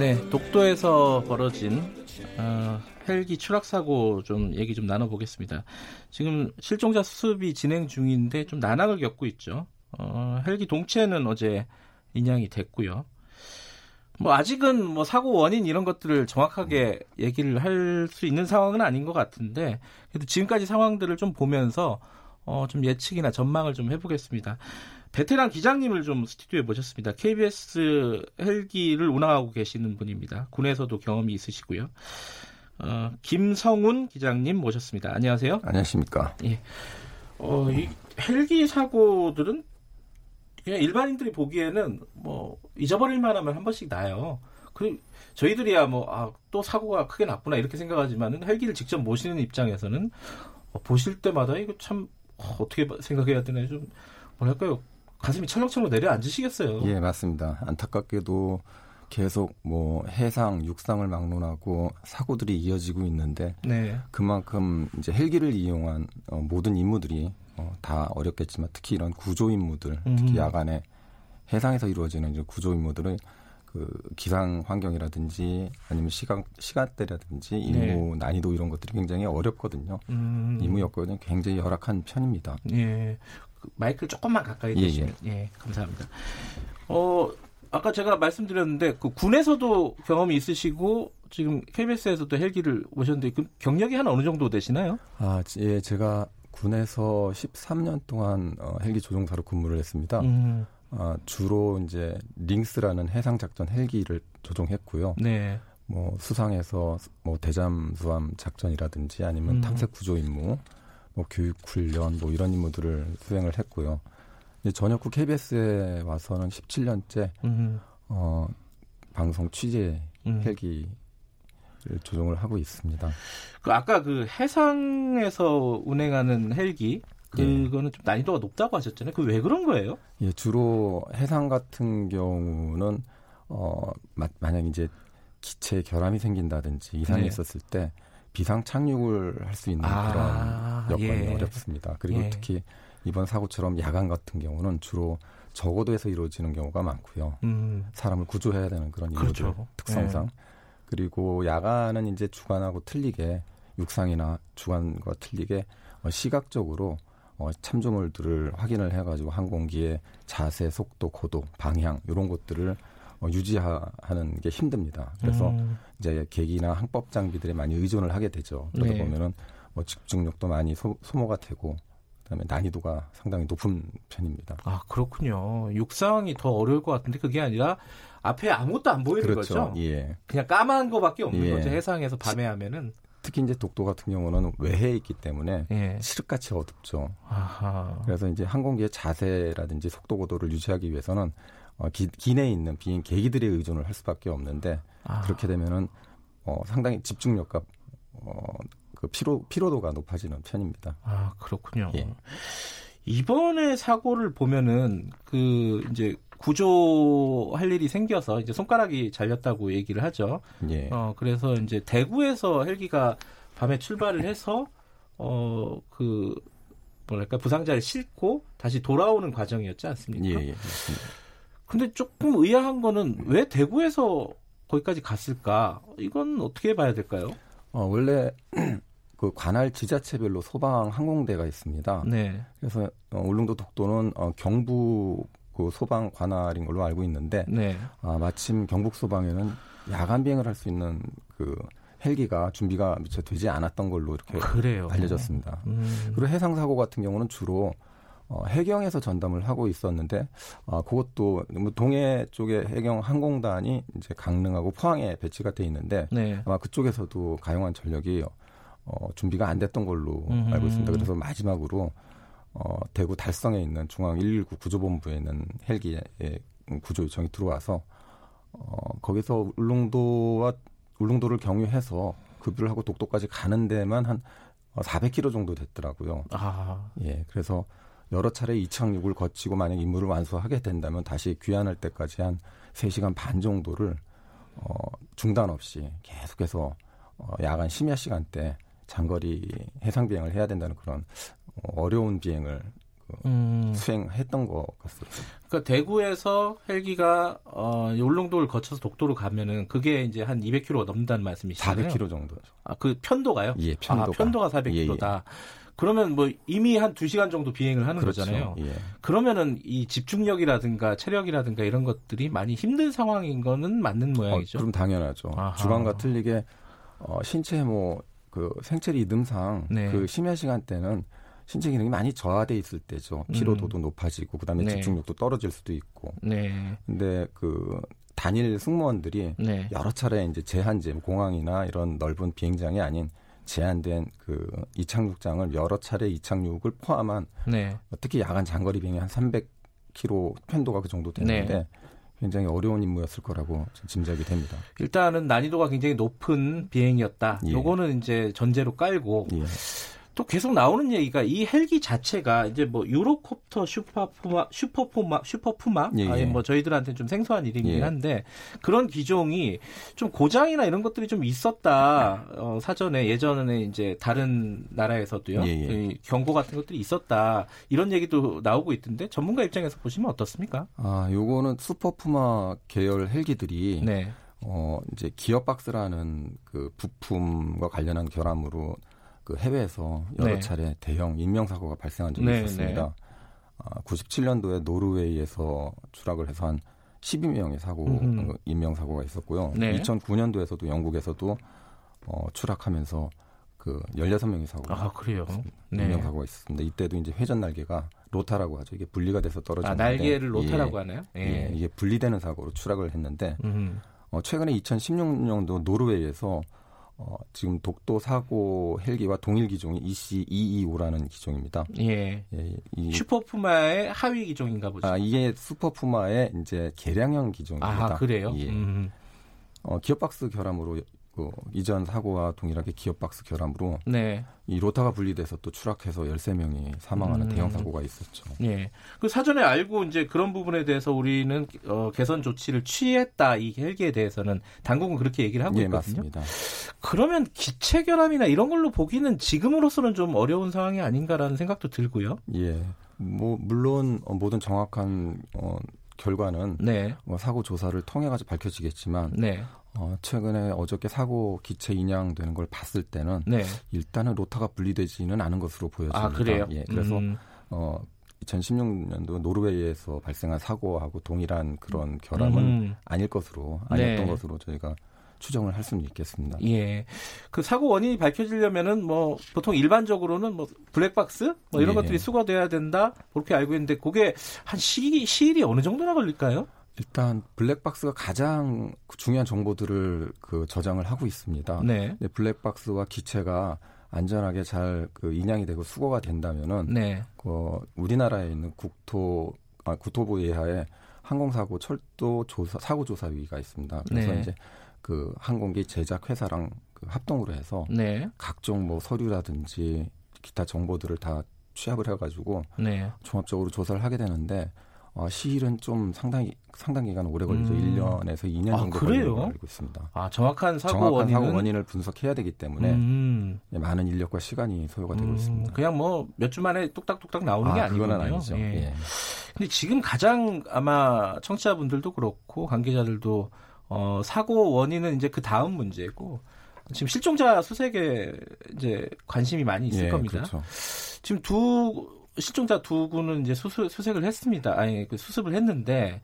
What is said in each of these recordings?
네, 독도에서 벌어진 어, 헬기 추락 사고 좀 얘기 좀 나눠보겠습니다. 지금 실종자 수습이 진행 중인데 좀 난항을 겪고 있죠. 어, 헬기 동체는 어제 인양이 됐고요. 뭐 아직은 뭐 사고 원인 이런 것들을 정확하게 얘기를 할 수 있는 상황은 아닌 것 같은데 그래도 지금까지 상황들을 좀 보면서 어, 좀 예측이나 전망을 좀 해보겠습니다. 베테랑 기장님을 좀 스튜디오에 모셨습니다. KBS 헬기를 운항하고 계시는 분입니다. 군에서도 경험이 있으시고요. 어, 김성훈 기장님 모셨습니다. 안녕하세요. 안녕하십니까. 예. 어, 이 헬기 사고들은 그냥 일반인들이 보기에는 뭐 잊어버릴 만하면 한 번씩 나요. 그 저희들이야 뭐또 아, 사고가 크게 났구나 이렇게 생각하지만은 헬기를 직접 모시는 입장에서는 어, 보실 때마다 이거 참 어, 어떻게 생각해야 되나 좀 뭐랄까요 가슴이 철렁철렁 내려앉으시겠어요. 예, 맞습니다. 안타깝게도 계속 뭐 해상, 육상을 막론하고 사고들이 이어지고 있는데 네. 그만큼 이제 헬기를 이용한 어, 모든 임무들이 어, 다 어렵겠지만 특히 이런 구조 임무들, 음. 특히 야간에 해상에서 이루어지는 이제 구조 임무들은 그 기상 환경이라든지 아니면 시간 시간대라든지 임무 네. 난이도 이런 것들이 굉장히 어렵거든요. 음. 임무 여건은 굉장히 열악한 편입니다. 예. 그 마이크를 조금만 가까이 대시면 예, 예. 예, 감사합니다. 어 아까 제가 말씀드렸는데 그 군에서도 경험이 있으시고 지금 KBS에서도 헬기를 오셨는데 그 경력이 한 어느 정도 되시나요? 아, 예, 제가 군에서 13년 동안 어, 헬기 조종사로 근무를 했습니다. 음. 아, 주로 이제 링스라는 해상 작전 헬기를 조종했고요. 네. 뭐 수상에서 뭐 대잠수함 작전이라든지 아니면 음. 탐색 구조 임무, 뭐 교육 훈련 뭐 이런 임무들을 수행을 했고요. 이제 전역 후 KBS에 와서는 17년째 음. 어 방송 취재 음. 헬기 조종을 하고 있습니다. 그 아까 그 해상에서 운행하는 헬기 그거는 예. 좀 난이도가 높다고 하셨잖아요. 그 왜 그런 거예요? 예, 주로 해상 같은 경우는 어 마, 만약 이제 기체 결함이 생긴다든지 이상이 네. 있었을 때 비상 착륙을 할 수 있는 아, 그런 여건이 예. 어렵습니다. 그리고 예. 특히 이번 사고처럼 야간 같은 경우는 주로 저고도에서 이루어지는 경우가 많고요. 음. 사람을 구조해야 되는 그런 이유들 그렇죠. 특성상. 예. 그리고 야간은 이제 주간하고 틀리게 육상이나 주간과 틀리게 어, 시각적으로 어, 참조물들을 확인을 해가지고 항공기의 자세, 속도, 고도, 방향 이런 것들을 어, 유지하는 게 힘듭니다. 그래서 음. 이제 계기나 항법 장비들에 많이 의존을 하게 되죠. 그러다 네. 보면은 뭐 집중력도 많이 소, 소모가 되고 그다음에 난이도가 상당히 높은 편입니다. 아 그렇군요. 육상이 더 어려울 것 같은데 그게 아니라 앞에 아무것도 안 보이는 그렇죠. 거죠. 예. 그냥 까만 거밖에 없는 예. 거죠. 해상에서 밤에 하면은. 특히 이제 독도 같은 경우는 외해에 있기 때문에 예. 칠흑같이 어둡죠. 아하. 그래서 이제 항공기의 자세라든지 속도 고도를 유지하기 위해서는 어, 기, 기내에 있는 비행 계기들에 의존을 할 수밖에 없는데 아. 그렇게 되면은 어, 상당히 집중력과 어, 그 피로 피로도가 높아지는 편입니다. 아 그렇군요. 예. 이번에 사고를 보면은 그 이제 구조할 일이 생겨서 이제 손가락이 잘렸다고 얘기를 하죠. 예. 어 그래서 이제 대구에서 헬기가 밤에 출발을 해서 어 그 뭐랄까 부상자를 싣고 다시 돌아오는 과정이었지 않습니까? 예, 예. 근데 조금 의아한 거는 왜 대구에서 거기까지 갔을까? 이건 어떻게 봐야 될까요? 어, 원래 그 관할 지자체별로 소방 항공대가 있습니다. 네. 그래서 어, 울릉도 독도는 어, 경부 그 소방 관할인 걸로 알고 있는데 네. 아, 마침 경북 소방에는 야간 비행을 할 수 있는 그 헬기가 준비가 미처 되지 않았던 걸로 이렇게 그래요. 알려졌습니다. 음. 그리고 해상 사고 같은 경우는 주로 어, 해경에서 전담을 하고 있었는데 어, 그것도 뭐 동해 쪽에 해경 항공단이 이제 강릉하고 포항에 배치가 돼 있는데 네. 아마 그쪽에서도 가용한 전력이 어, 준비가 안 됐던 걸로 음흠. 알고 있습니다. 그래서 마지막으로 어, 대구 달성에 있는 중앙 119 구조본부에 있는 헬기의 구조 요청이 들어와서 어, 거기서 울릉도와 울릉도를 경유해서 급유를 하고 독도까지 가는 데만 한 400km 어, 정도 됐더라고요. 아. 예, 그래서 여러 차례 이착륙을 거치고 만약 임무를 완수하게 된다면 다시 귀환할 때까지 한 3시간 반 정도를 어, 중단 없이 계속해서 어, 야간 심야 시간대 장거리 해상 비행을 해야 된다는 그런 어, 어려운 비행을 그 음. 수행했던 것 같습니다. 그러니까 대구에서 헬기가 어, 울릉도를 거쳐서 독도로 가면은 그게 이제 한 200km 넘는다는 말씀이시잖아요. 400km 정도. 아, 그 편도가요? 예, 편도가. 아, 편도가 400km다. 예, 예. 그러면 뭐 이미 한 2시간 정도 비행을 하는 그렇죠. 거잖아요. 예. 그러면은 이 집중력이라든가 체력이라든가 이런 것들이 많이 힘든 상황인 거는 맞는 모양이죠. 어, 그럼 당연하죠. 아하. 주간과 틀리게 어, 신체 뭐 그 생체 리듬상 네. 그 심야 시간대는 신체 기능이 많이 저하돼 있을 때죠. 피로도도 음. 높아지고 그다음에 네. 집중력도 떨어질 수도 있고. 네. 근데 그 단일 승무원들이 네. 여러 차례 이제 제한제 공항이나 이런 넓은 비행장이 아닌 제한된 그 이착륙장을 여러 차례 이착륙을 포함한 네. 특히 야간 장거리 비행이 한 300km 편도가 그 정도 되는데 네. 굉장히 어려운 임무였을 거라고 짐작이 됩니다. 일단은 난이도가 굉장히 높은 비행이었다. 예. 요거는 이제 전제로 깔고 예. 또 계속 나오는 얘기가 이 헬기 자체가 이제 뭐 유로콥터 슈퍼푸마 슈퍼푸마 슈퍼푸마 예, 예. 아니 뭐 저희들한테 좀 생소한 이름이긴 예. 한데 그런 기종이 좀 고장이나 이런 것들이 좀 있었다 어, 사전에 예전에 이제 다른 나라에서도요 예, 예. 그 경고 같은 것들이 있었다 이런 얘기도 나오고 있던데 전문가 입장에서 보시면 어떻습니까? 아 요거는 슈퍼푸마 계열 헬기들이 네. 어 이제 기어박스라는 그 부품과 관련한 결함으로 그 해외에서 여러 네. 차례 대형 인명사고가 발생한 적이 네, 있었습니다. 네. 아, 97년도에 노르웨이에서 추락을 해서 한 12명의 사고, 음흠. 인명사고가 있었고요. 네. 2009년도에서도 영국에서도 어, 추락하면서 그 16명의 사고가 아, 그래요? 네. 인명사고가 있었습니다. 이때도 이제 회전 날개가 로타라고 하죠. 이게 분리가 돼서 떨어졌는데 아, 날개를 로타라고 예, 하나요? 예. 예. 이게 분리되는 사고로 추락을 했는데 어, 최근에 2016년도 노르웨이에서 어, 지금 독도 사고 헬기와 동일 기종이 EC225라는 기종입니다. 예. 예 이, 슈퍼푸마의 하위 기종인가 보죠. 아, 이게 슈퍼푸마의 이제 개량형 기종입니다. 아, 그래요? 예. 음. 어, 기어박스 결함으로 그 이전 사고와 동일하게 기어박스 결함으로 네. 이 로타가 분리돼서 또 추락해서 13명이 사망하는 음. 대형 사고가 있었죠. 예. 그 사전에 알고 이제 그런 부분에 대해서 우리는 어, 개선 조치를 취했다 이 헬기에 대해서는 당국은 그렇게 얘기를 하고 예, 있거든요. 맞습니다. 그러면 기체 결함이나 이런 걸로 보기는 지금으로서는 좀 어려운 상황이 아닌가라는 생각도 들고요. 예. 뭐 물론 어, 모든 정확한 어, 결과는 네. 어, 사고 조사를 통해 가지고 밝혀지겠지만 네. 어, 최근에 어저께 사고 기체 인양되는 걸 봤을 때는 네. 일단은 로타가 분리되지는 않은 것으로 보여집니다. 아, 그래요? 예, 그래서 음. 어 2016년도 노르웨이에서 발생한 사고하고 동일한 그런 결함은 음. 아닐 것으로 아니었던 네. 것으로 저희가 추정을 할 수는 있겠습니다. 예. 그 사고 원인이 밝혀지려면은 뭐 보통 일반적으로는 뭐 블랙박스 뭐 이런 예. 것들이 수거돼야 된다 그렇게 알고 있는데 그게 한 시, 시일이 어느 정도나 걸릴까요? 일단 블랙박스가 가장 중요한 정보들을 그 저장을 하고 있습니다. 네. 블랙박스와 기체가 안전하게 잘 그 인양이 되고 수거가 된다면은 네. 그 우리나라에 있는 국토 아, 국토부 예하에 항공사고 철도 조사 사고 조사위가 있습니다. 그래서 네. 이제 그 항공기 제작 회사랑 그 합동으로 해서 네. 각종 뭐 서류라든지 기타 정보들을 다 취합을 해가지고 네. 종합적으로 조사를 하게 되는데 어, 시일은 좀 상당히 상당 기간 오래 걸리죠. 음. 1년에서 2년 정도 아, 걸리는 걸로 알고 있습니다. 아, 정확한 사고 정확한 원인은 사고 원인을 분석해야 되기 때문에 음. 많은 인력과 시간이 소요가 되고 음. 있습니다. 그냥 뭐 몇 주 만에 뚝딱뚝딱 나오는 아, 게 아니군요. 그건 아니죠. 예. 예. 근데 지금 가장 아마 청취자분들도 그렇고 관계자들도 어, 사고 원인은 이제 그 다음 문제고 지금 실종자 수색에 이제 관심이 많이 있을 예, 겁니다. 그렇죠. 지금 두 실종자 두 군은 이제 수수, 수색을 했습니다. 아니 그 수습을 했는데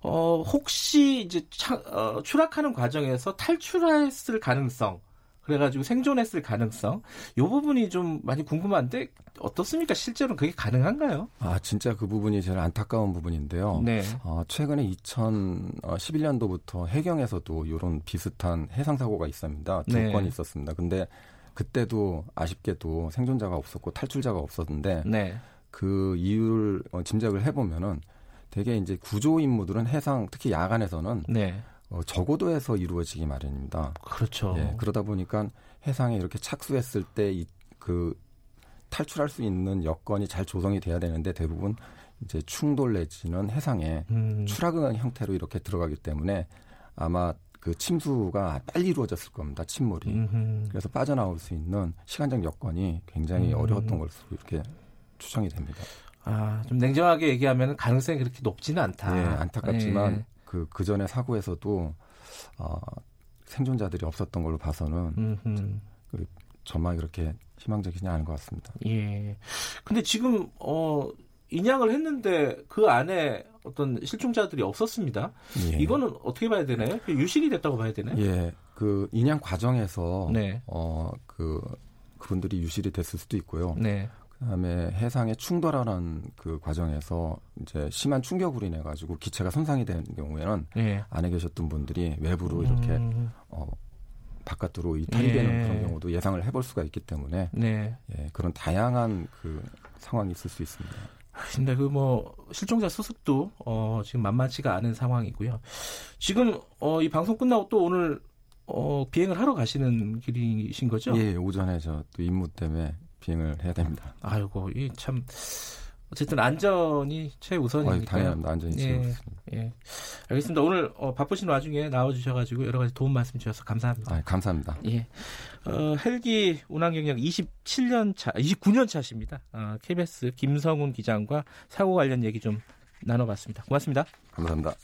어 혹시 이제 차, 어, 추락하는 과정에서 탈출했을 가능성 그래가지고 생존했을 가능성 이 부분이 좀 많이 궁금한데 어떻습니까? 실제로 그게 가능한가요? 아 진짜 그 부분이 제일 안타까운 부분인데요. 네. 어, 최근에 2011년도부터 해경에서도 이런 비슷한 해상 사고가 있습니다. 두 네. 건 있었습니다. 근데 그때도 아쉽게도 생존자가 없었고 탈출자가 없었는데 네. 그 이유를 어, 짐작을 해보면은 대개 이제 구조 임무들은 해상 특히 야간에서는 네. 어, 저고도에서 이루어지기 마련입니다. 그렇죠. 예, 그러다 보니까 해상에 이렇게 착수했을 때그 탈출할 수 있는 여건이 잘 조성이 돼야 되는데 대부분 이제 충돌 내지는 해상에 음. 추락의 형태로 이렇게 들어가기 때문에 아마 그 침수가 빨리 이루어졌을 겁니다. 침몰이. 음흠. 그래서 빠져나올 수 있는 시간적 여건이 굉장히 음. 어려웠던 것으로 이렇게 추정이 됩니다. 아, 좀 냉정하게 얘기하면 가능성이 그렇게 높지는 않다. 예, 안타깝지만 예. 그, 그 전에 사고에서도, 어, 생존자들이 없었던 걸로 봐서는 음흠. 전망이 그렇게 희망적이지 않은 것 같습니다. 예. 근데 지금 어 인양을 했는데 그 안에 어떤 실종자들이 없었습니다. 예. 이거는 어떻게 봐야 되나요? 유실이 됐다고 봐야 되나요? 예, 그 인양 과정에서, 네. 어, 그, 그분들이 유실이 됐을 수도 있고요. 네. 그다음에 해상에 충돌하는 그 과정에서 이제 심한 충격으로 인해 가지고 기체가 손상이 된 경우에는 네. 안에 계셨던 분들이 외부로 이렇게 음, 어, 바깥으로 이탈이 되는 예. 그런 경우도 예상을 해볼 수가 있기 때문에 네. 예, 그런 다양한 그 상황이 있을 수 있습니다. 근데 그 뭐 실종자 수습도 어 지금 만만치가 않은 상황이고요. 지금 어 이 방송 끝나고 또 오늘 어 비행을 하러 가시는 길이신 거죠? 예, 오전에 저 또 임무 때문에 비행을 해야 됩니다. 아이고 이 참 어쨌든 안전이 어, 최우선이니까요. 당연합니다. 안전이 예. 최우선입니다. 예, 알겠습니다. 오늘 어, 바쁘신 와중에 나와주셔가지고 여러 가지 도움 말씀 주셔서 감사합니다. 아, 감사합니다. 예, 어, 헬기 운항 경력 27년 차, 29년 차십니다. 어, KBS 김성훈 기장과 사고 관련 얘기 좀 나눠봤습니다. 고맙습니다. 감사합니다.